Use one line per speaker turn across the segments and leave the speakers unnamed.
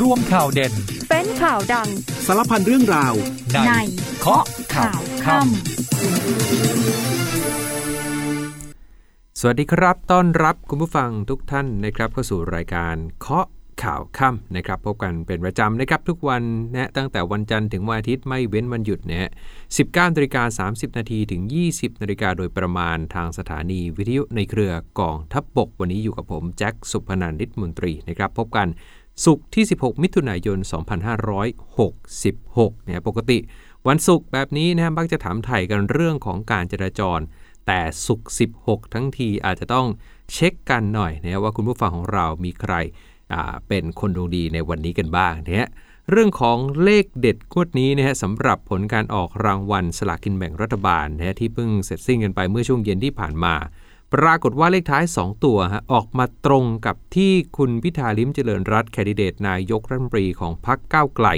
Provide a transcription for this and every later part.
ร่วมข่าวเด่น
เป็นข่าวดัง
สารพันเรื่องราว
ใน
ใน
เคาะข่าวค่ำ
สวัสดีครับ ต้อนรับคุณผู้ฟังทุกท่านนะครับเข้าสู่รายการเคาะข่าวค่ำนะครับพบกันเป็นประจำนะครับทุกวันนะตั้งแต่วันจันทร์ถึงวันอาทิตย์ไม่เว้นวันหยุดนะฮะ19นาฬิกา30 นาทีถึง 20นาฬิกาโดยประมาณทางสถานีวิทยุในเครือกองทัพบบก วันนี้อยู่กับผมแจ็คสุพนันนิตมนตรีนะครับพบกัน ศุกร์ที่ 16 มิถุนายน 2566เนี่ยปกติวันศุกร์แบบนี้นะมักจะถามไถ่กันเรื่องของการจราจร แต่ศุกร์16 ทั้งทีอาจจะต้องเช็คกันหน่อยนะว่าคุณผู้ฟังของเรามีใครเป็นคนดวงดีในวันนี้กันบ้างเนะเรื่องของเลขเด็ดงวดนี้นะฮะสำหรับผลการออกรางวัลสลากกินแบ่งรัฐบาลนะฮะที่เพิ่งเสร็จสิ้นกันไปเมื่อช่วงเย็นที่ผ่านมา ปรากฏว่าเลขท้าย 2 ตัวฮะออกมาตรงกับที่คุณพิธาลิ้มเจริญรัตแคนดิเดตนายกรัฐมนตรีของพรรคก้าวไกล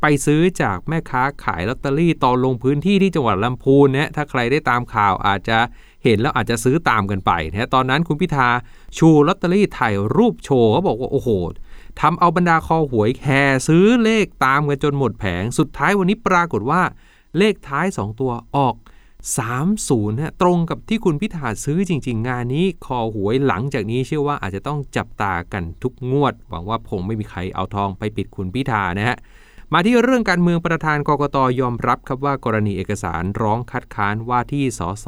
ไปซื้อจากแม่ค้าขายลอตเตอรี่ตอนลงพื้นที่ที่จังหวัดลำพูนนะถ้าใครได้ตามข่าวอาจจะเห็นแล้วอาจจะซื้อตามกันไปนะตอนนั้นคุณพิธาชูลอตเตอรี่ถ่ายรูปโชว์เขาบอกว่าโอ้โหทำเอาบรรดาคอหวยแห่ซื้อเลขตามกันจนหมดแผง สุดท้ายวันนี้ปรากฏว่าเลขท้าย 2 ตัวออก 30ฮะตรงกับที่คุณพิธาซื้อจริง ๆ งานนี้คอหวยหลังจากนี้เชื่อว่าอาจจะต้องจับตากันทุกงวด หวังว่าคงไม่มีใครเอาทองไปปิดคุณพิธานะฮะมาที่เรื่องการเมืองประธานกกตยอมรับครับว่ากรณีเอกสารร้องคัดค้านว่าที่สส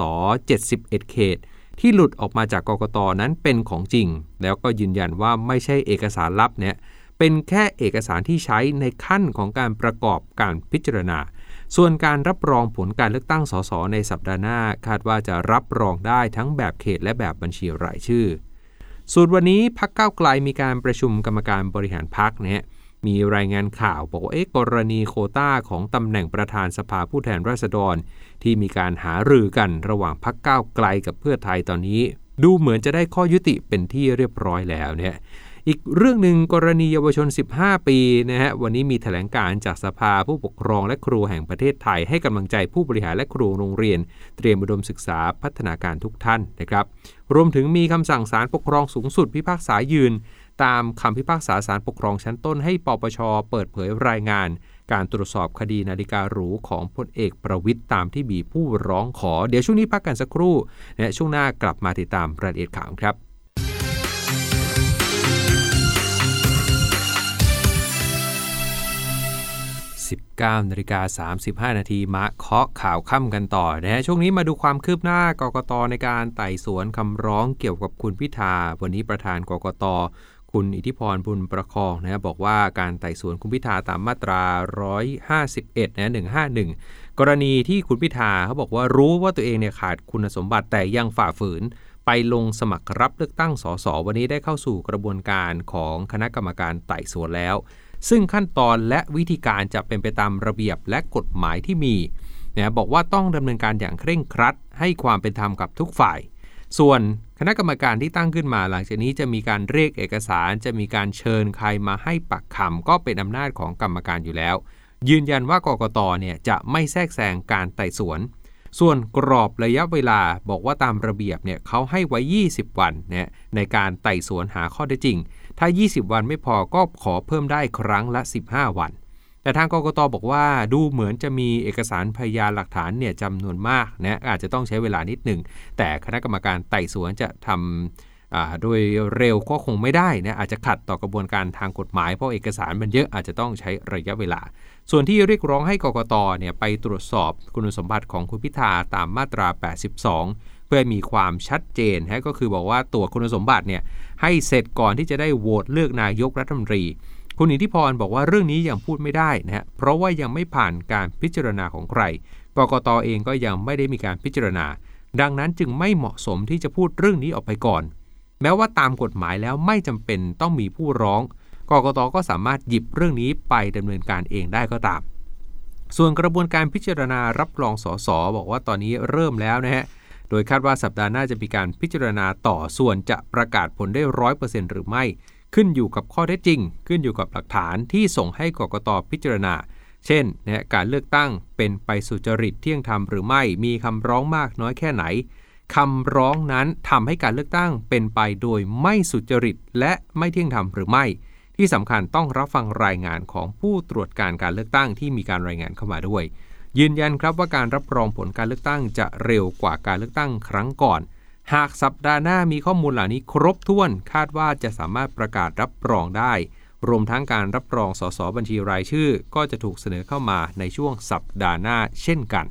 71 เขต ที่หลุดออกมาจากกกตนั้นเป็นของจริง แล้วก็ยืนยันว่าไม่ใช่เอกสารลับเนี่ยเป็นแค่เอกสารที่ใช้ในขั้นของการประกอบการพิจารณา ส่วนการรับรองผลการเลือกตั้งสสในสัปดาห์หน้า คาดว่าจะรับรองได้ทั้งแบบเขตและแบบบัญชีรายชื่อ ส่วนวันนี้พักเก้าไกลมีการประชุมกรรมการบริหารพักเนี่ยมีรายงานข่าวบอกว่าเอ๊ะกรณีโคต้าของตำแหน่งประธานสภาผู้แทนราษฎร ที่มีการหารือกันระหว่างพักเก้าไกลกับเพื่อไทยตอนนี้ ดูเหมือนจะได้ข้อยุติเป็นที่เรียบร้อยแล้วเนี่ย อีกเรื่องหนึ่งกรณีเยาวชน 15 ปีนะฮะวันนี้มีแถลงการจากสภาผู้ปกครองและครูแห่งประเทศไทย ให้กำลังใจผู้บริหารและครูโรงเรียน เตรียมอุดมศึกษาพัฒนาการทุกท่านนะครับ รวมถึงมีคำสั่งศาลปกครองสูงสุดพิพากษายืน ตามคำพิพากษาศาลปกครองชั้นต้นให้ปปชเปิดเผยรายงาน การตรวจสอบคดีนาฬิกาหรูของพลเอกประวิทย์ตามที่มีผู้ร้องขอ เดี๋ยวช่วงนี้พักกันสักครู่และช่วงหน้ากลับมาติดตามรายละเอียดข่าวครับ 19นาฬิกา35 นาทีมาเคาะข่าวค่ำกันต่อนะฮะช่วงนี้มาดูความคืบหน้ากกตในการไต่สวนคำร้องเกี่ยวกับคุณพิธา วันนี้ประธานกกตคุณอิทธิพรบุญประคองนะฮะบอกว่าการไต่สวนคุณพิธาตามมาตรา 151นะ151 กรณีที่คุณพิธาเขาบอกว่ารู้ว่าตัวเองเนี่ยขาดคุณสมบัติแต่ยังฝ่าฝืน ไปลงสมัครรับเลือกตั้งสสวันนี้ได้เข้าสู่กระบวนการของคณะกรรมการไต่สวนแล้ว ซึ่งขั้นตอนและวิธีการจะเป็นไปตามระเบียบและกฎหมายที่มีนะบอกว่าต้องดำเนินการอย่างเคร่งครัด ให้ความเป็นธรรมกับทุกฝ่าย ส่วนคณะกรรมการที่ตั้งขึ้นมา หลังจากนี้จะมีการเรียกเอกสาร จะมีการเชิญใครมาให้ปักคำก็เป็นอำนาจของกรรมการอยู่แล้ว ยืนยันว่ากกตเนี่ยจะไม่แทรกแซงการไต่สวน ส่วนกรอบระยะเวลาบอกว่าตามระเบียบเนี่ยเขาให้ไว้ 20 วันเนี่ยในการไต่สวนหาข้อเท็จจริง ถ้า 20 วันไม่พอก็ขอเพิ่มได้ครั้งละ 15 วัน แต่ทางกกตบอกว่าดูเหมือนจะมีเอกสารพยานหลักฐานเนี่ยจำนวนมากนะอาจจะต้องใช้เวลานิดหนึ่ง แต่คณะกรรมการไต่สวนจะทำโดยเร็วก็คงไม่ได้นะอาจจะขัดต่อกระบวนการทางกฎหมายเพราะเอกสารมันเยอะอาจจะต้องใช้ระยะเวลา ส่วนที่เรียกร้องให้กกตเนี่ยไปตรวจสอบคุณสมบัติของคุณพิธาตามมาตรา 82 เพื่อมีความชัดเจนฮะก็คือบอกว่าตัวคุณสมบัติเนี่ยให้เสร็จก่อนที่จะได้โหวตเลือกนายกรัฐมนตรี คุณอิทธิพรบอกว่าเรื่องนี้ยังพูดไม่ได้นะฮะเพราะว่ายังไม่ผ่านการพิจารณาของใครกกตเองก็ยังไม่ได้มีการพิจารณา ดังนั้นจึงไม่เหมาะสมที่จะพูดเรื่องนี้ออกไปก่อน แม้ว่าตามกฎหมายแล้วไม่จำเป็นต้องมีผู้ร้องกกตก็สามารถหยิบเรื่องนี้ไปดำเนินการเองได้ก็ตาม ส่วนกระบวนการพิจารณารับรองสสบอกว่าตอนนี้เริ่มแล้วนะฮะ โดยคาดว่าสัปดาห์หน้าจะมีการพิจารณาต่อส่วนจะประกาศผลได้ร้อยเปอร์เซ็นต์หรือไม่ ขึ้นอยู่กับข้อเท็จจริง ขึ้นอยู่กับหลักฐานที่ส่งให้กกตพิจารณา เช่นนะการเลือกตั้งเป็นไปสุจริตเที่ยงธรรมหรือไม่มีคำร้องมากน้อยแค่ไหนคำร้องนั้นทำให้การเลือกตั้งเป็นไปโดยไม่สุจริตและไม่เที่ยงธรรมหรือไม่ ที่สำคัญต้องรับฟังรายงานของผู้ตรวจการการเลือกตั้งที่มีการรายงานเข้ามาด้วย ยืนยันครับว่าการรับรองผลการเลือกตั้งจะเร็วกว่าการเลือกตั้งครั้งก่อน หากสัปดาห์หน้ามีข้อมูลเหล่านี้ครบถ้วน คาดว่าจะสามารถประกาศรับรองได้ รวมทั้งการรับรองสสบัญชีรายชื่อ ก็จะถูกเสนอเข้ามาในช่วงสัปดาห์หน้าเช่นกัน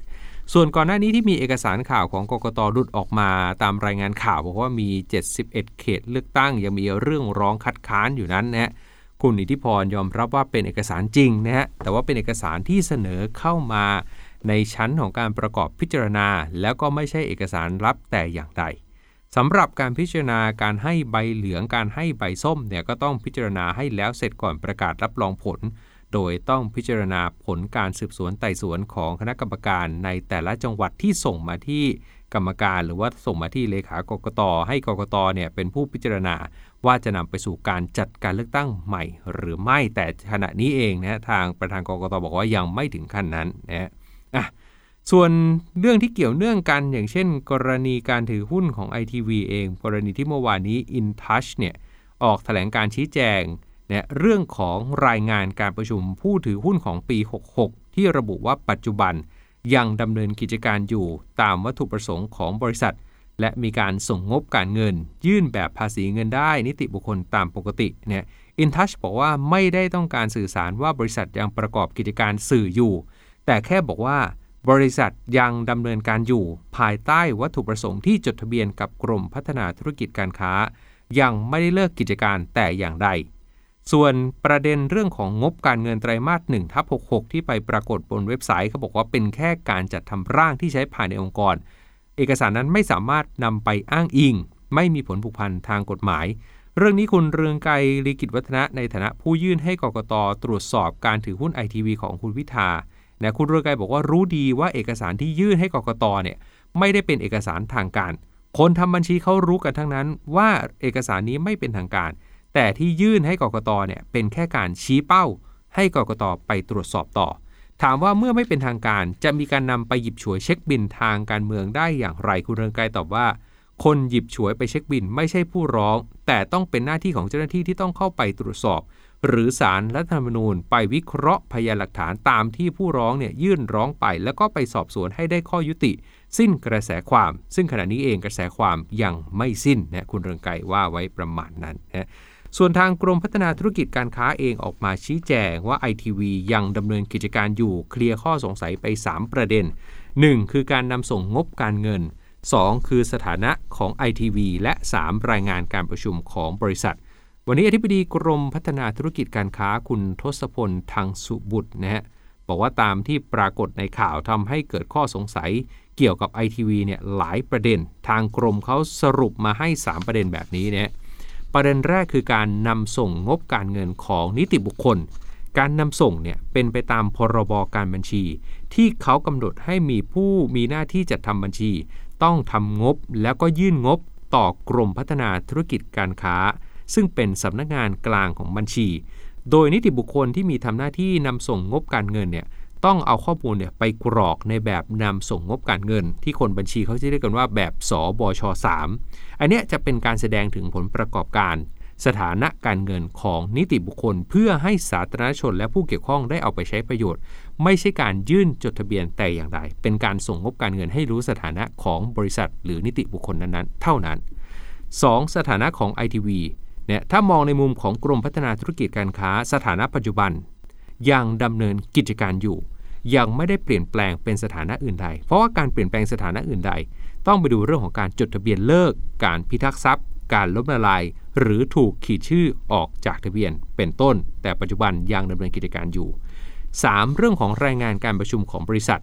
ส่วนก่อนหน้านี้ที่มีเอกสารข่าวของกกตรุดออกมาตามรายงานข่าวบอกว่ามี 71 เขตเลือกตั้งยังมีเรื่องร้องคัดค้านอยู่นั้นนะ คุณอิทธิพรยอมรับว่าเป็นเอกสารจริงนะฮะแต่ว่าเป็นเอกสารที่เสนอเข้ามาในชั้นของการประกอบพิจารณา แล้วก็ไม่ใช่เอกสารรับแต่อย่างใดสำหรับการพิจารณาการให้ใบเหลืองการให้ใบส้มเนี่ยก็ต้องพิจารณาให้แล้วเสร็จก่อนประกาศรับรองผล โดยต้องพิจารณาผลการสืบสวนไต่สวนของคณะกรรมการในแต่ละจังหวัดที่ส่งมาที่กรรมการ หรือว่าส่งมาที่เลขากกตให้กกตเนี่ยเป็นผู้พิจารณา ว่าจะนำไปสู่การจัดการเลือกตั้งใหม่หรือไม่แต่ขณะนี้เองนะทางประธานกกตบอกว่ายังไม่ถึงขั้นนั้นนะอะส่วนเรื่องที่เกี่ยวเนื่องกัน อย่างเช่น กรณีการถือหุ้นของ ITV เอง กรณีที่เมื่อวานนี้ InTouch เนี่ยออกแถลงการชี้แจงเนี่ยเรื่องของรายงานการประชุมผู้ถือหุ้นของปี 66 ที่ระบุว่าปัจจุบันยังดำเนินกิจการอยู่ตามวัตถุประสงค์ของบริษัท และมีการส่งงบการเงิน ยื่นแบบภาษีเงินได้ นิติบุคคลตามปกติเนี่ยอินทัชบอกว่าไม่ได้ต้องการสื่อสารว่าบริษัทยังประกอบกิจการสื่ออยู่ แต่แค่บอกว่าบริษัทยังดำเนินการอยู่ ภายใต้วัตถุประสงค์ที่จดทะเบียนกับกรมพัฒนาธุรกิจการค้า ยังไม่ได้เลิกกิจการแต่อย่างใด ส่วนประเด็นเรื่องของงบการเงินไตรมาส1ทับ66 ที่ไปปรากฏบนเว็บไซต์เขาบอกว่าเป็นแค่การจัดทำร่างที่ใช้ภายในองค์กร เอกสารนั้นไม่สามารถนำไปอ้างอิง ไม่มีผลผูกพันทางกฎหมาย เรื่องนี้คุณเรืองไกรลีกิจวัฒนะในฐานะผู้ยื่นให้กกตตรวจสอบการถือหุ้นไอทีวีของคุณพิธานะคุณเรืองไกรบอกว่ารู้ดีว่าเอกสารที่ยื่นให้กกตเนี่ยไม่ได้เป็นเอกสารทางการ คนทำบัญชีเขารู้กันทั้งนั้นว่าเอกสารนี้ไม่เป็นทางการ แต่ที่ยื่นให้กกตเนี่ยเป็นแค่การชี้เป้า ให้กกตไปตรวจสอบต่อ ถามว่าเมื่อไม่เป็นทางการจะมีการนำไปหยิบฉวยเช็คบินทางการเมืองได้อย่างไรคุณเรืองไกรตอบว่า คนหยิบฉวยไปเช็คบินไม่ใช่ผู้ร้อง แต่ต้องเป็นหน้าที่ของเจ้าหน้าที่ที่ต้องเข้าไปตรวจสอบ หรือสารรัฐธรรมนูญ ไปวิเคราะห์พยานหลักฐานตามที่ผู้ร้องเนี่ยยื่นร้องไป แล้วก็ไปสอบสวนให้ได้ข้อยุติ สิ้นกระแสความ ซึ่งขณะนี้เองกระแสความยังไม่สิ้นนะคุณเรืองไกรว่าไว้ประมาณนั้นนะ ส่วนทางกรมพัฒนาธุรกิจการค้าเองออกมาชี้แจงว่า ITV ยังดำเนินกิจการอยู่เคลียร์ข้อสงสัยไป 3 ประเด็น 1. คือการนำส่งงบการเงิน 2. คือสถานะของ ITV และ 3. รายงานการประชุมของบริษัท วันนี้อธิบดีกรมพัฒนาธุรกิจการค้าคุณทศพลทางสุบุตรนะฮะบอกว่าตามที่ปรากฏในข่าวทำให้เกิดข้อสงสัยเกี่ยวกับ ITV เนี่ยหลายประเด็น ทางกรมเขาสรุปมาให้ 3 ประเด็นแบบนี้เนี่ย ประเด็นแรกคือการนำส่งงบการเงินของนิติบุคคล การนำส่งเนี่ยเป็นไปตามพรบการบัญชี ที่เขากำหนดให้มีผู้มีหน้าที่จัดทำบัญชี ต้องทำงบแล้วก็ยื่นงบต่อกรมพัฒนาธุรกิจการค้า ซึ่งเป็นสำนักงานกลางของบัญชี โดยนิติบุคคลที่มีทำหน้าที่นำส่งงบการเงินเนี่ย ต้องเอาข้อมูลเนี่ยไปกรอกในแบบนำส่งงบการเงิน ที่คนบัญชีเขาจะเรียกกันว่าแบบสบช 3 อันนี้จะเป็นการแสดงถึงผลประกอบการ สถานะการเงินของนิติบุคคล เพื่อให้สาธารณชนและผู้เกี่ยวข้องได้เอาไปใช้ประโยชน์ ไม่ใช่การยื่นจดทะเบียนแต่อย่างใดเป็นการส่งงบการเงินให้รู้สถานะของบริษัท หรือนิติบุคคลนั้นๆ เท่านั้น 2. สถานะของ ITV เนี่ยถ้ามองในมุมของกรมพัฒนาธุรกิจการค้า สถานะปัจจุบันยังดำเนินกิจการอยู่ ยังไม่ได้เปลี่ยนแปลงเป็นสถานะอื่นใด เพราะว่าการเปลี่ยนแปลงสถานะอื่นใด ต้องไปดูเรื่องของการจดทะเบียนเลิก การพิทักษ์ทรัพย์ การล้มละลาย หรือถูกขีดชื่อออกจากทะเบียนเป็นต้น แต่ปัจจุบันยังดำเนินกิจการอยู่ 3. เรื่องของรายงานการประชุมของบริษัท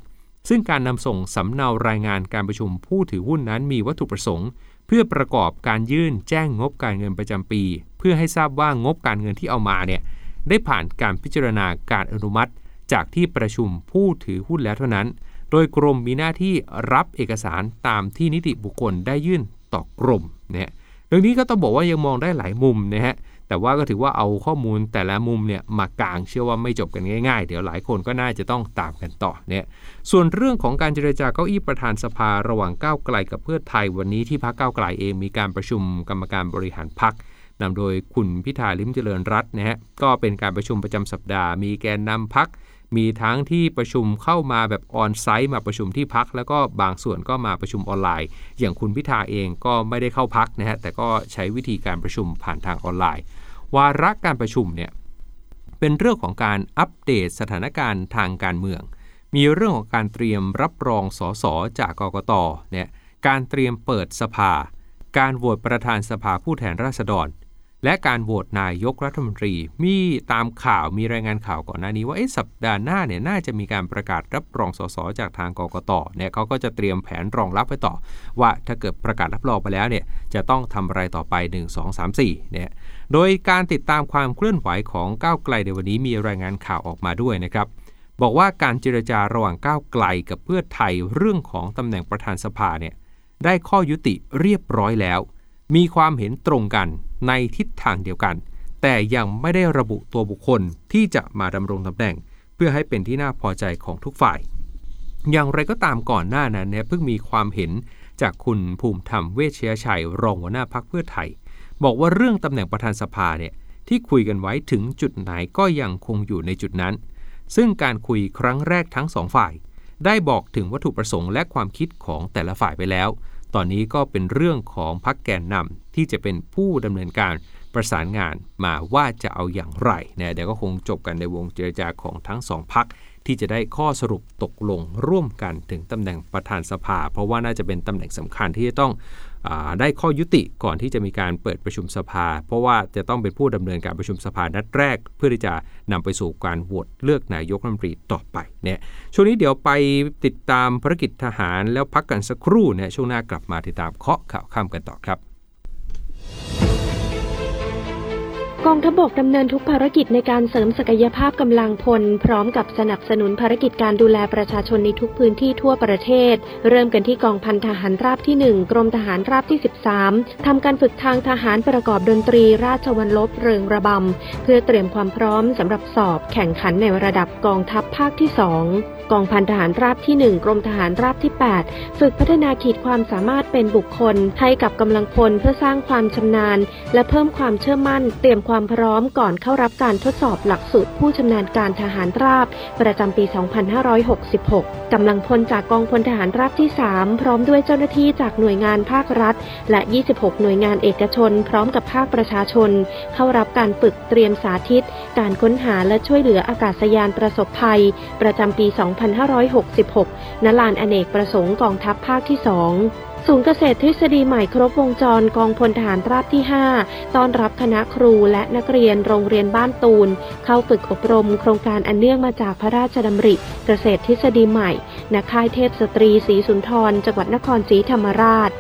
ซึ่งการนำส่งสำเนารายงานการประชุมผู้ถือหุ้นนั้นมีวัตถุประสงค์ เพื่อประกอบการยื่นแจ้งงบการเงินประจำปี เพื่อให้ทราบว่างบการเงินที่เอามาเนี่ยได้ผ่านการพิจารณาการอนุมัติ จากที่ประชุมผู้ถือหุ้นแล้วเท่านั้น โดยกรมมีหน้าที่รับเอกสารตามที่นิติบุคคลได้ยื่นต่อกรมนะเรื่องนี้ก็ต้องบอกว่ายังมองได้หลายมุมนะฮะแต่ว่าก็ถือว่าเอาข้อมูลแต่ละมุมเนี่ยมากางเชื่อว่าไม่จบกันง่ายๆ เดี๋ยวหลายคนก็น่าจะต้องตามกันต่อเนี่ยส่วนเรื่องของการเจรจาเก้าอี้ประธานสภาระหว่างก้าวไกลกับเพื่อไทยวันนี้ที่พรรคก้าวไกลเองมีการประชุมกรรมการบริหารพรรคนำโดยคุณพิธาลิมเจริญรัตน์นะฮะก็เป็นการประชุมประจำสัปดาห์ มีแกนนำพัก มีทั้งที่ประชุมเข้ามาแบบออนไซต์มาประชุมที่พัก แล้วก็บางส่วนก็มาประชุมออนไลน์ อย่างคุณพิธาเองก็ไม่ได้เข้าพักนะฮะแต่ก็ใช้วิธีการประชุมผ่านทางออนไลน์ วาระการประชุมเนี่ยเป็นเรื่องของการอัปเดตสถานการณ์ทางการเมือง มีเรื่องของการเตรียมรับรองสสจากกกตเนี่ยการเตรียมเปิดสภา การโหวตประธานสภาผู้แทนราษฎร และการโหวตนายกรัฐมนตรี มีตามข่าวมีรายงานข่าวก่อนหน้านี้ว่าสัปดาห์หน้าเนี่ยน่าจะมีการประกาศรับรองสสจากทางกกตเนี่ยเขาก็จะเตรียมแผนรองรับไว้ต่อ ว่าถ้าเกิดประกาศรับรองไปแล้วเนี่ยจะต้องทำอะไรต่อไป 1 2 3 4เนี่ยโดยการติดตามความเคลื่อนไหวของก้าวไกลในวันนี้มีรายงานข่าวออกมาด้วยนะครับบอกว่าการเจรจาระหว่างก้าวไกลกับเพื่อไทยเรื่องของตำแหน่งประธานสภาเนี่ยได้ข้อยุติเรียบร้อยแล้ว มีความเห็นตรงกันในทิศทางเดียวกัน แต่ยังไม่ได้ระบุตัวบุคคลที่จะมาดำรงตำแหน่ง เพื่อให้เป็นที่น่าพอใจของทุกฝ่าย อย่างไรก็ตามก่อนหน้านั้นเนี่ยเพิ่งมีความเห็นจากคุณภูมิธรรมเวชยชัย รองหัวหน้าพักเพื่อไทย บอกว่าเรื่องตำแหน่งประธานสภาเนี่ยที่คุยกันไว้ถึงจุดไหนก็ยังคงอยู่ในจุดนั้น ซึ่งการคุยครั้งแรกทั้งสองฝ่าย ได้บอกถึงวัตถุประสงค์และความคิดของแต่ละฝ่ายไปแล้ว ตอนนี้ก็เป็นเรื่องของพักแกนนำที่จะเป็นผู้ดำเนินการประสานงานมาว่าจะเอาอย่างไรนะเดี๋ยวก็คงจบกันในวงเจรจาของทั้งสองพักที่จะได้ข้อสรุปตกลงร่วมกันถึงตำแหน่งประธานสภา เพราะว่าน่าจะเป็นตำแหน่งสำคัญที่จะต้อง ได้ข้อยุติก่อนที่จะมีการเปิดประชุมสภา เพราะว่าจะต้องเป็นผู้ดำเนินการประชุมสภานัดแรก เพื่อที่จะนำไปสู่การโหวตเลือกนายกรัฐมนตรีต่อไปเนี่ยช่วงนี้เดี๋ยวไปติดตามภารกิจทหารแล้วพักกันสักครู่เนี่ยช่วงหน้ากลับมาติดตามเคาะข่าวข้ามกันต่อครับ
กองทัพบกดำเนินทุกภารกิจในการเสริมศักยภาพกำลังพล พร้อมกับสนับสนุนภารกิจการดูแลประชาชนในทุกพื้นที่ทั่วประเทศ เริ่มกันที่กองพันทหารราบที่ 1 กรมทหารราบที่ 13ทำการฝึกทางทหารประกอบดนตรี ราชวัลลบเริงระบำ เพื่อเตรียมความพร้อมสำหรับสอบแข่งขันในระดับกองทัพภาคที่ 2กองพันทหารราบที่ 1 กรมทหารราบที่ 8 ฝึกพัฒนาขีดความสามารถเป็นบุคคล ให้กับกำลังพลเพื่อสร้างความชำนาญ และเพิ่มความเชื่อมั่น เตรียมความพร้อมก่อนเข้ารับการทดสอบหลักสูตรผู้ชำนาญการทหารราบ ประจำปี 2566 กำลังพลจากกองพลทหารราบที่ 3 พร้อมด้วยเจ้าหน้าที่จากหน่วยงานภาครัฐ และ 26 หน่วยงานเอกชน พร้อมกับภาคประชาชน เข้ารับการฝึกเตรียมสาธิต การค้นหาและช่วยเหลืออากาศยานประสบภัย ประจำปี 2 2566 ณ ลานอเนกประสงค์กองทัพภาคที่ 2 ศูนย์เกษตรทฤษฎีใหม่ครบวงจรกองพลทหารราบที่ 5 ต้อนรับคณะครูและนักเรียนโรงเรียนบ้านตูน เข้าฝึกอบรมโครงการอันเนื่องมาจากพระราชดำริ เกษตรทฤษฎีใหม่ณค่ายเทพสตรีศรีสุนทร จังหวัดนครศรีธรรมราช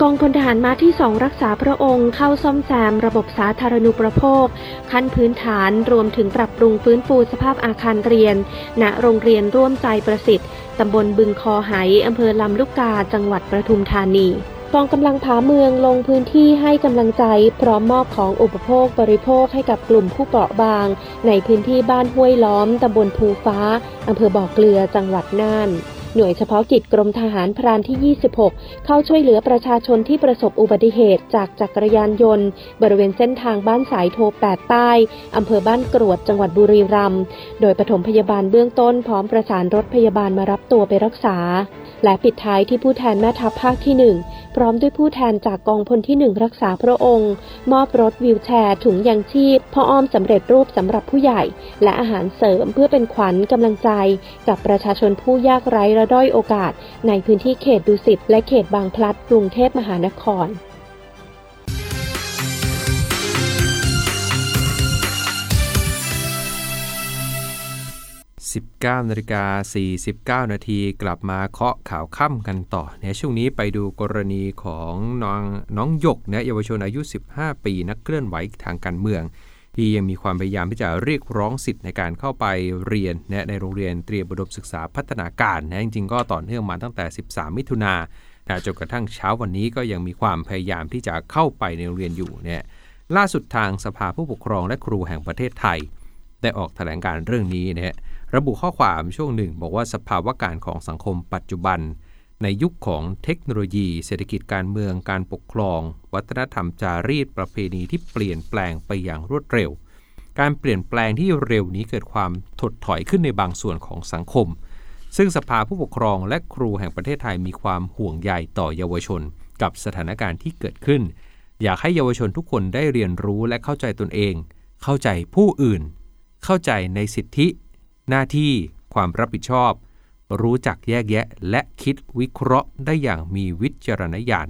กองพลทหารมาที่2รักษาพระองค์เข้าซ่อมแซมระบบสาธารณูปโภค ขั้นพื้นฐานรวมถึงปรับปรุงฟื้นฟูสภาพอาคารเรียน ณโรงเรียนร่วมใจประสิทธิ์ตำบลบึงคอไหอำเภอลำลูกกาจังหวัดประทุมธานีกองกำลังผาเมืองลงพื้นที่ให้กำลังใจพร้อมมอบของอุปโภคบริโภคให้กับกลุ่มผู้เปราะบาง ในพื้นที่บ้านห้วยล้อมตำบลภูฟ้าอำเภอบ่อเกลือจังหวัดน่าน หน่วยเฉพาะกิจกรมทหารพรานที่ 26 เข้าช่วยเหลือประชาชนที่ประสบอุบัติเหตุจากจักรยานยนต์ บริเวณเส้นทางบ้านสายโท8ใต้อำเภอบ้านกรวดจังหวัดบุรีรัมย์ โดยปฐมพยาบาลเบื้องต้นพร้อมประสานรถพยาบาลมารับตัวไปรักษา และปิดท้ายที่ผู้แทนแม่ทัพภาคที่ 1 พร้อมด้วยผู้แทนจากกองพลที่ 1 รักษาพระองค์ มอบรถวิวแชร์ ถุงยางชีพพ่ออ้อมสำเร็จรูปสำหรับผู้ใหญ่ และอาหารเสริมเพื่อเป็นขวัญกำลังใจ กับประชาชนผู้ยากไร้และด้อยโอกาส ในพื้นที่เขตดุสิตและเขตบางพลัดกรุงเทพมหานคร
19นาฬิกา49 นาทีกลับมาเคาะข่าวค่ำกันต่อเนี่ยช่วงนี้ไปดูกรณีของน้องน้องหยกนะเยาวชนอายุ 15 ปี นักเคลื่อนไหวทางการเมือง ที่ยังมีความพยายามที่จะเรียกร้องสิทธิ์ในการเข้าไปเรียนนะในโรงเรียนเตรียมอุดมศึกษาพัฒนาการนะจริงๆก็ต่อเนื่องมาตั้งแต่ 13 มิถุนาจนกระทั่งเช้าวันนี้ก็ยังมีความพยายามที่จะเข้าไปในโรงเรียนอยู่เนี่ยล่าสุดทางสภาผู้ปกครองและครูแห่งประเทศไทย ได้ออกแถลงการเรื่องนี้นะฮะระบุข้อความช่วงหนึ่ง บอกว่าสภาวะการของสังคมปัจจุบัน ในยุคของเทคโนโลยี เศรษฐกิจการเมืองการปกครอง วัฒนธรรมจารีตประเพณีที่เปลี่ยนแปลงไปอย่างรวดเร็ว การเปลี่ยนแปลงที่เร็วนี้เกิดความถดถอยขึ้นในบางส่วนของสังคม ซึ่งสภาผู้ปกครองและครูแห่งประเทศไทยมีความห่วงใยต่อเยาวชน กับสถานการณ์ที่เกิดขึ้น อยากให้เยาวชนทุกคนได้เรียนรู้และเข้าใจตนเอง เข้าใจผู้อื่น เข้าใจในสิทธิ หน้าที่ ความรับผิดชอบ รู้จักแยกแยะ และคิดวิเคราะห์ได้อย่างมีวิจารณญาณ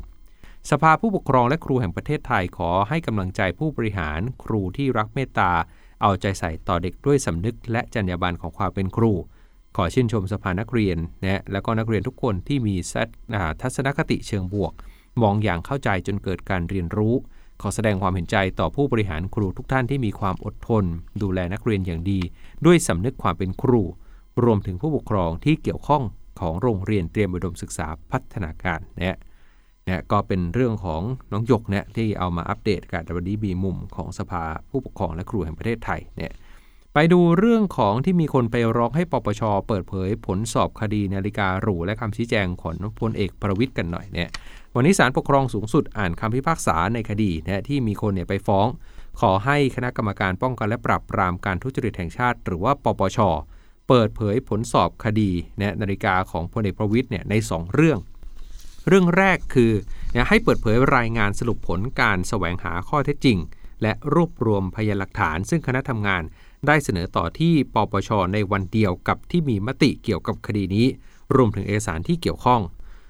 สภาผู้ปกครองและครูแห่งประเทศไทยขอให้กำลังใจผู้บริหารครูที่รักเมตตา เอาใจใส่ต่อเด็กด้วยสำนึก และจรรยาบรรณของความเป็นครู ขอชื่นชมสภานักเรียนนะและก็นักเรียนทุกคนที่มีทัศนคติเชิงบวก มองอย่างเข้าใจจนเกิดการเรียนรู้ขอแสดงความเห็นใจต่อผู้บริหารครูทุกท่านที่มีความอดทน ดูแลนักเรียนอย่างดี ด้วยสำนึกความเป็นครู รวมถึงผู้ปกครองที่เกี่ยวข้องของโรงเรียนเตรียมอุดมศึกษาพัฒนาการเนี่ยนะก็เป็นเรื่องของน้องหยกเนี่ยที่เอามาอัปเดตการวันนี้มีมุมของสภาผู้ปกครองและครูแห่งประเทศไทยเนี่ยไปดูเรื่องของที่มีคนไปร้องให้ปปชเปิดเผยผลสอบคดีนาฬิกาหรูและคำชี้แจงของพลเอกประวิทย์กันหน่อยเนี่ยวันนี้ศาลปกครองสูงสุดอ่านคำพิพากษาในคดีนะที่มีคนเนี่ยไปฟ้อง ขอให้คณะกรรมการป้องกันและปราบปรามการทุจริตแห่งชาติ หรือว่าปปช เปิดเผยผลสอบคดีนะนาฬิกาของพลเอกประวิทย์เนี่ยใน 2 เรื่อง เรื่องแรกคือนะให้เปิดเผยรายงานสรุปผลการแสวงหาข้อเท็จจริง และรวบรวมพยานหลักฐาน ซึ่งคณะทำงานได้เสนอต่อที่ปปชในวันเดียวกับที่มีมติเกี่ยวกับคดีนี้ รวมถึงเอกสารที่เกี่ยวข้อง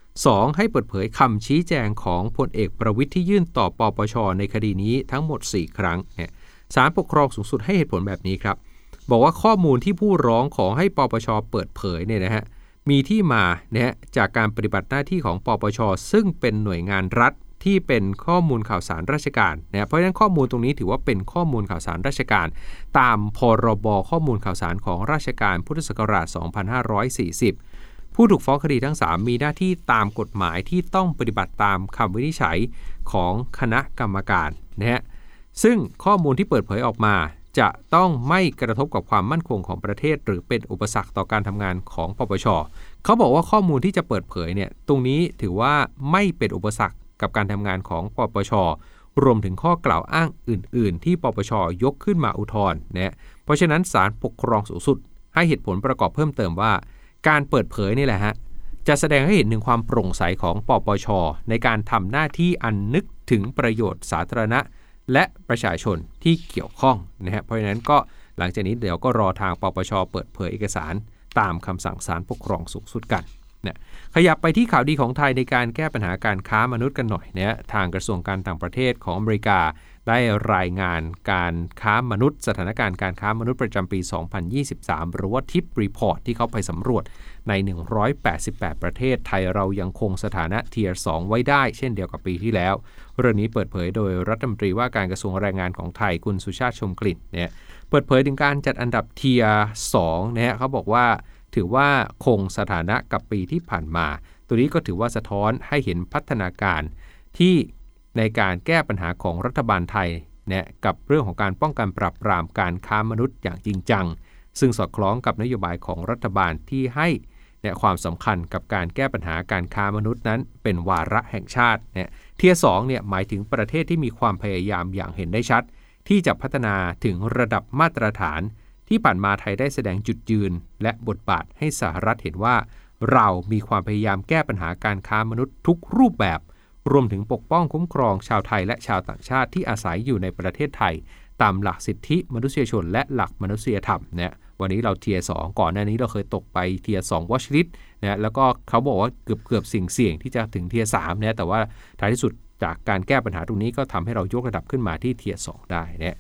2. ให้เปิดเผยคำชี้แจงของพลเอกประวิทย์ที่ยื่นต่อปปชในคดีนี้ทั้งหมด 4 ครั้งศาลปกครองสูงสุดให้เหตุผลแบบนี้ครับ บอกว่าข้อมูลที่ผู้ร้องขอให้ปปชเปิดเผยเนี่ยนะฮะมีที่มาเนี่ยจากการปฏิบัติหน้าที่ของปปช ซึ่งเป็นหน่วยงานรัฐที่เป็นข้อมูลข่าวสารราชการนะเพราะฉะนั้นข้อมูลตรงนี้ถือว่าเป็นข้อมูลข่าวสารราชการ ตามพรบข้อมูลข่าวสารของราชการพุทธศักราช 2540 ผู้ถูกฟ้องคดีทั้ง 3 มีหน้าที่ตามกฎหมายที่ต้องปฏิบัติตามคำวินิจฉัยของคณะกรรมการนะฮะซึ่งข้อมูลที่เปิดเผยออกมา จะต้องไม่กระทบกับความมั่นคงของประเทศ หรือเป็นอุปสรรคต่อการทำงานของปปชเขาบอกว่าข้อมูลที่จะเปิดเผยเนี่ยตรงนี้ถือว่าไม่เป็นอุปสรรคกับการทำงานของปปชรวมถึงข้อกล่าวอ้างอื่น ๆ ที่ปปชยกขึ้นมาอุทธรณ์นะเพราะฉะนั้นศาลปกครองสูงสุด ให้เหตุผลประกอบเพิ่มเติมว่า การเปิดเผยนี่แหละฮะจะแสดงให้เห็นถึงความโปร่งใสของปปชในการทำหน้าที่อันนึกถึงประโยชน์สาธารณะ และประชาชนที่เกี่ยวข้องนะฮะเพราะฉะนั้นก็หลังจากนี้เดี๋ยวก็รอทางปปชเปิดเผยเอกสารตามคำสั่งศาลปกครองสูงสุดกันนะขยับไปที่ข่าวดีของไทยในการแก้ปัญหาการค้ามนุษย์กันหน่อยนะฮะทางกระทรวงการต่างประเทศของอเมริกา ได้รายงานการค้ามนุษย์ สถานการณ์การค้ามนุษย์ประจำปี 2023 หรือว่า TIP Report ที่เขาไปสำรวจใน 188 ประเทศไทยเรายังคงสถานะ Tier 2ไว้ได้ เช่นเดียวกับปีที่แล้ว เรื่องนี้เปิดเผยโดยรัฐมนตรีว่าการกระทรวงแรงงานของไทยคุณสุชาติชมกลิ่นเนี่ยเปิดเผยถึงการจัดอันดับ Tier 2นะฮะเขาบอกว่าถือว่าคงสถานะกับปีที่ผ่านมา ตัวนี้ก็ถือว่าสะท้อนให้เห็นพัฒนาการที่ ในการแก้ปัญหาของรัฐบาลไทยเนี่ยกับเรื่องของการป้องกันปราบปรามการค้ามนุษย์อย่างจริงจัง ซึ่งสอดคล้องกับนโยบายของรัฐบาลที่ให้เนี่ยความสำคัญกับการแก้ปัญหาการค้ามนุษย์นั้น เป็นวาระแห่งชาติเนี่ยเทียสองเนี่ยหมายถึงประเทศที่มีความพยายามอย่างเห็นได้ชัด ที่จะพัฒนาถึงระดับมาตรฐาน ที่ผ่านมาไทยได้แสดงจุดยืน และบทบาทให้สหรัฐเห็นว่า เรามีความพยายามแก้ปัญหาการค้ามนุษย์ทุกรูปแบบ รวมถึงปกป้องคุ้มครองชาวไทยและชาวต่างชาติที่อาศัยอยู่ในประเทศไทย ตามหลักสิทธิมนุษยชนและหลักมนุษยธรรมเนี่ยวันนี้เรา Tier สองก่อนหน้านี้เราเคยตกไป Tier สอง Watch List นะแล้วก็เขาบอกว่าเกือบเกือบสุ่มเสี่ยงที่จะถึง Tier สามเนี่ยแต่ว่าท้ายที่สุดจากการแก้ปัญหาตรงนี้ก็ทำให้เรายกระดับขึ้นมาที่ Tier สองได้เนี่ย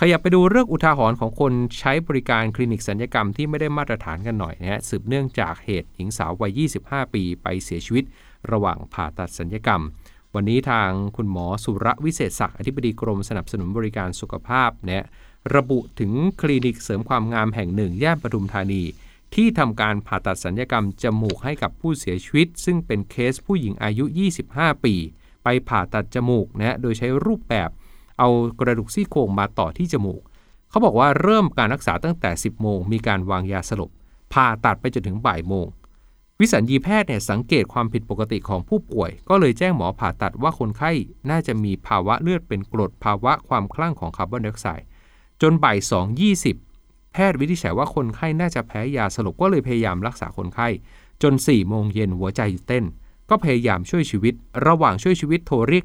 ขยับไปดูเรื่องอุทาหรณ์ของคนใช้บริการคลินิกสัญญกรรมที่ไม่ได้มาตรฐานกันหน่อยนะฮะสืบเนื่องจากเหตุหญิงสาววัย 25 ปีไปเสียชีวิต ระหว่างผ่าตัดสัญญกรรม วันนี้ทางคุณหมอสุระวิเศษศักดิ์อธิบดีกรมสนับสนุนบริการสุขภาพเนี่ยระบุถึงคลินิกเสริมความงามแห่งหนึ่ง ย่านปทุมธานี ที่ทำการผ่าตัดสัญญกรรมจมูกให้กับผู้เสียชีวิต ซึ่งเป็นเคสผู้หญิงอายุ 25 ปี ไปผ่าตัดจมูกนะโดยใช้รูปแบบ เอากระดูกซี่โครงมาต่อที่จมูก เขาบอกว่าเริ่มการรักษาตั้งแต่ 10 โมง มีการวางยาสลบผ่าตัดไปจนถึงบ่ายโมง วิสัญญีแพทย์เนี่ยสังเกตความผิดปกติของผู้ป่วย ก็เลยแจ้งหมอผ่าตัดว่าคนไข้น่าจะมีภาวะเลือดเป็นกรดภาวะความคลั่งของคาร์บอนไดออกไซด์จนบ่าย2.20แพทย์วินิจฉัยว่าคนไข้น่าจะแพ้ยาสลบก็เลยพยายามรักษาคนไข้ จน4โมงเย็นหัวใจหยุดเต้น ก็พยายามช่วยชีวิต ระหว่างช่วยชีวิตโทรเรียก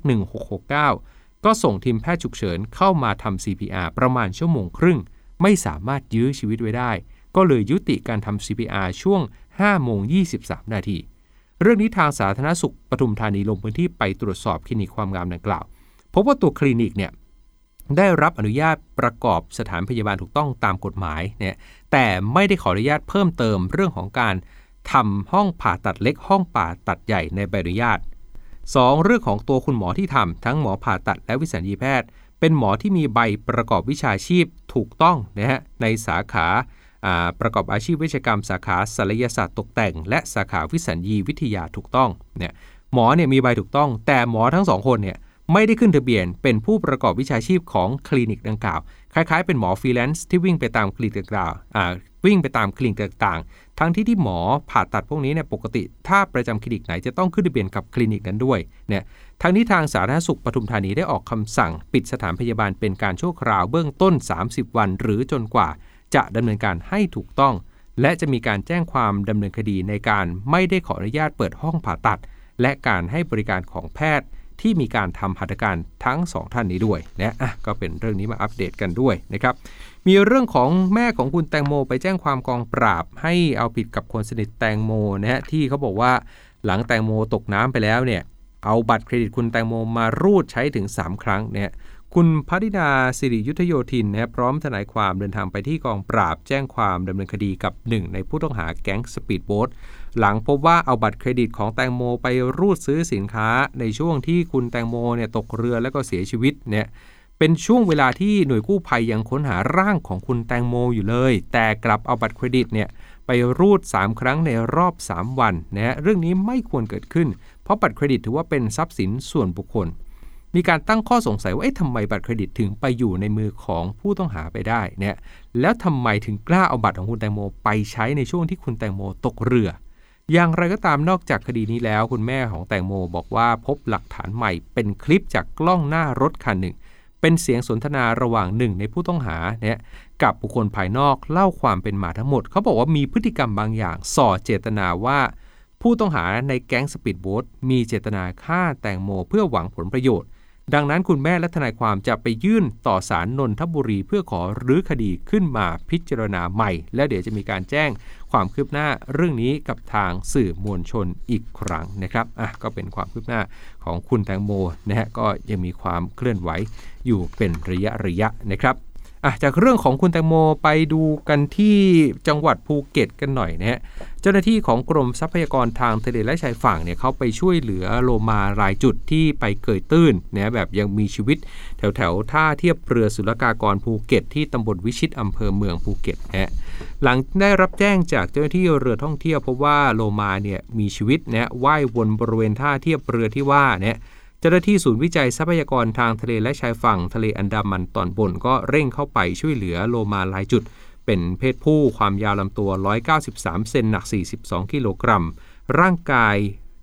1669 ก็ส่งทีมแพทย์ฉุกเฉินเข้ามาทำ CPR ประมาณชั่วโมงครึ่ง ไม่สามารถยื้อชีวิตไว้ได้ ก็เลยยุติการทำ CPR ช่วง 5โมง23 นาที เรื่องนี้ทางสาธารณสุขปทุมธานีลงพื้นที่ไปตรวจสอบคลินิกความงามดังกล่าว พบว่าตัวคลินิกเนี่ยได้รับอนุญาตประกอบสถานพยาบาลถูกต้องตามกฎหมายเนี่ยแต่ไม่ได้ขออนุญาตเพิ่มเติมเรื่องของการทำห้องผ่าตัดเล็กห้องผ่าตัดใหญ่ในใบอนุญาต 2. เรื่องของตัวคุณหมอที่ทำทั้งหมอผ่าตัดและวิสัญญีแพทย์ เป็นหมอที่มีใบประกอบวิชาชีพถูกต้องนะฮะในสาขา ประกอบอาชีพเวชกรรมสาขาศัลยศาสตร์ตกแต่ง และสาขาวิสัญญีวิทยาถูกต้องเนี่ยหมอเนี่ยมีใบถูกต้อง แต่หมอทั้งสองคนเนี่ยไม่ได้ขึ้นทะเบียน เป็นผู้ประกอบวิชาชีพของคลินิกดังกล่าว คล้ายๆ เป็นหมอฟรีแลนซ์ที่วิ่งไปตามคลินิกต่างๆวิ่งไปตามคลินิกต่างๆ ทั้งที่ที่หมอผ่าตัดพวกนี้เนี่ยปกติ ถ้าประจำคลินิกไหนจะต้องขึ้นทะเบียนกับคลินิกนั้นด้วยเนี่ยทั้งนี้ทางสาธารณสุขปทุมธานีได้ออกคำสั่ง ปิดสถานพยาบาลเป็นการชั่วคราวเบื้องต้น 30 วัน หรือจนกว่า จะดำเนินการให้ถูกต้อง และจะมีการแจ้งความดำเนินคดีในการไม่ได้ขออนุญาตเปิดห้องผ่าตัด และการให้บริการของแพทย์ที่มีการทำหัตถการทั้ง 2 ท่านนี้ด้วยนะอะก็เป็นเรื่องนี้มาอัปเดตกันด้วยนะครับมีเรื่องของแม่ของคุณแตงโม ไปแจ้งความกองปราบ ให้เอาผิดกับคนสนิทแตงโมนะฮะที่เขาบอกว่าหลังแตงโมตกน้ำไปแล้วเนี่ยเอาบัตรเครดิตคุณแตงโมมารูดใช้ถึง 3 ครั้งเนี่ย คุณภนิดาศิระยุทธโยธินนะพร้อมทนายความเดินทางไปที่กองปราบแจ้งความดำเนินคดีกับหนึ่งในผู้ต้องหาแก๊งสปีดโบ๊ทหลังพบว่าเอาบัตรเครดิตของแตงโมไปรูดซื้อสินค้า ในช่วงที่คุณแตงโมเนี่ยตกเรือแล้วก็เสียชีวิตเนี่ยเป็นช่วงเวลาที่หน่วยกู้ภัยยังค้นหาร่างของคุณแตงโมอยู่เลย แต่กลับเอาบัตรเครดิตเนี่ยไปรูด 3 ครั้งในรอบ 3 วันนะเรื่องนี้ไม่ควรเกิดขึ้น เพราะบัตรเครดิตถือว่าเป็นทรัพย์สินส่วนบุคคล มีการตั้งข้อสงสัยว่าเอ๊ะทำไมบัตรเครดิตถึงไปอยู่ในมือของผู้ต้องหาไปได้เนี่ยแล้วทำไมถึงกล้าเอาบัตรของคุณแตงโมไปใช้ในช่วงที่คุณแตงโมตกเรือ อย่างไรก็ตามนอกจากคดีนี้แล้ว คุณแม่ของแตงโมบอกว่าพบหลักฐานใหม่ เป็นคลิปจากกล้องหน้ารถคันหนึ่ง เป็นเสียงสนทนาระหว่างหนึ่งในผู้ต้องหาเนี่ยกับบุคคลภายนอกเล่าความเป็นมาทั้งหมด เขาบอกว่ามีพฤติกรรมบางอย่างส่อเจตนาว่าผู้ต้องหาในแก๊งสปีดโบ๊ทมีเจตนาฆ่าแตงโมเพื่อหวังผลประโยชน์ ดังนั้นคุณแม่และทนายความจะไปยื่นต่อศาลนนทบุรี เพื่อขอรื้อคดีขึ้นมาพิจารณาใหม่ และเดี๋ยวจะมีการแจ้งความคืบหน้าเรื่องนี้กับทางสื่อมวลชนอีกครั้งนะครับอะก็เป็นความคืบหน้าของคุณแตงโมนะฮะก็ยังมีความเคลื่อนไหวอยู่เป็นระยะระยะนะครับ อะจากเรื่องของคุณแตงโมไปดูกันที่จังหวัดภูเก็ตกันหน่อยนะฮะเจ้าหน้าที่ของกรมทรัพยากรทางทะเลและชายฝั่งเนี่ยเขาไปช่วยเหลือโลมารายจุดที่ไปเกยตื้นนะแบบยังมีชีวิต แถวแถวท่าเทียบเรือศุลกากรภูเก็ต ที่ตำบลวิชิตอำเภอเมืองภูเก็ตนะหลังได้รับแจ้งจากเจ้าหน้าที่เรือท่องเที่ยวพบว่าโลมาเนี่ยมีชีวิตนะว่ายวนบริเวณท่าเทียบเรือที่ว่าเนี่ย จ้าหน้าที่ศูนย์วิจัยทรัพยากรทางทะเลและชายฝั่งทะเลอันดามันตอนบนก็เร่งเข้าไปช่วยเหลือโลมาหลายจุด เป็นเพศผู้ความยาวลำตัว 193 เซนหนัก 42 กิโลกรัม ร่างกาย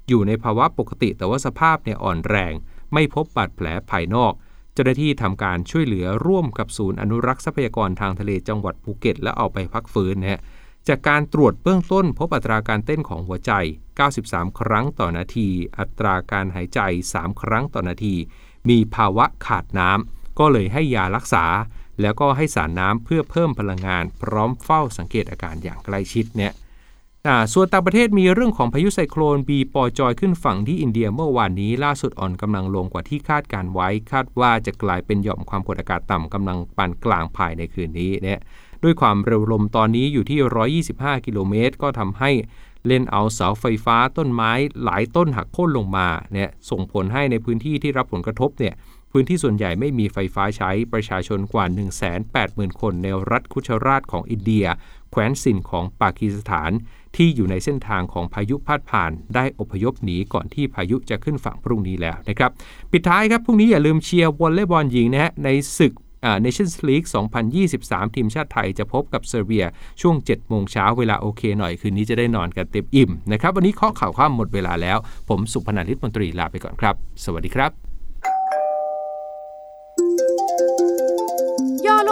อยู่ในภาวะปกติแต่ว่าสภาพเนี่ยอ่อนแรง ไม่พบบาดแผลภายนอก เจ้าหน้าที่ทำการช่วยเหลือร่วมกับศูนย์อนุรักษ์ทรัพยากรทางทะเลจังหวัดภูเก็ต และเอาไปพักฟื้นนะฮะ จากการตรวจเบื้องต้นพบอัตราการเต้นของหัวใจ 93 ครั้งต่อนาที อัตราการหายใจ 3 ครั้งต่อนาที มีภาวะขาดน้ำ ก็เลยให้ยารักษา แล้วก็ให้สารน้ำเพื่อเพิ่มพลังงาน พร้อมเฝ้าสังเกตอาการอย่างใกล้ชิดเนี่ยส่วนต่างประเทศมีเรื่องของพายุไซโคลนบีปอจอยขึ้นฝั่งที่อินเดียเมื่อวานนี้ล่าสุดอ่อนกำลังลงกว่าที่คาดการไว้ คาดว่าจะกลายเป็นหย่อมความกดอากาศต่ำกำลังปานกลางภายในคืนนี้เนี่ย ด้วยความเร็วลมตอนนี้อยู่ที่ 125 กิโลเมตร ก็ทำให้เล่นเอาเสาไฟฟ้าต้นไม้หลายต้นหักโค่นลงมาเนี่ยส่งผลให้ในพื้นที่ที่รับผลกระทบเนี่ยพื้นที่ส่วนใหญ่ไม่มีไฟฟ้าใช้ประชาชนกว่า 180,000 คนในรัฐคุชราชของอินเดีย แคว้นสินของปากีสถาน ที่อยู่ในเส้นทางของพายุพาดผ่าน ได้อพยพหนีก่อนที่พายุจะขึ้นฝั่งพรุ่งนี้แล้วนะครับ ปิดท้ายครับ พรุ่งนี้อย่าลืมเชียร์วอลเลย์บอลหญิงนะฮะในศึก เนชั่นส์ลีก2023 ทีมชาติไทยจะพบกับเซอร์เบียช่วง 7 โมงเช้าเวลาโอเคหน่อย คืนนี้จะได้นอนกันเต็มอิ่มนะครับ วันนี้ข้อข่าวข้ามหมดเวลาแล้ว ผมสุพนันทิตมนตรีลาไปก่อนครับ สวัสดีครับ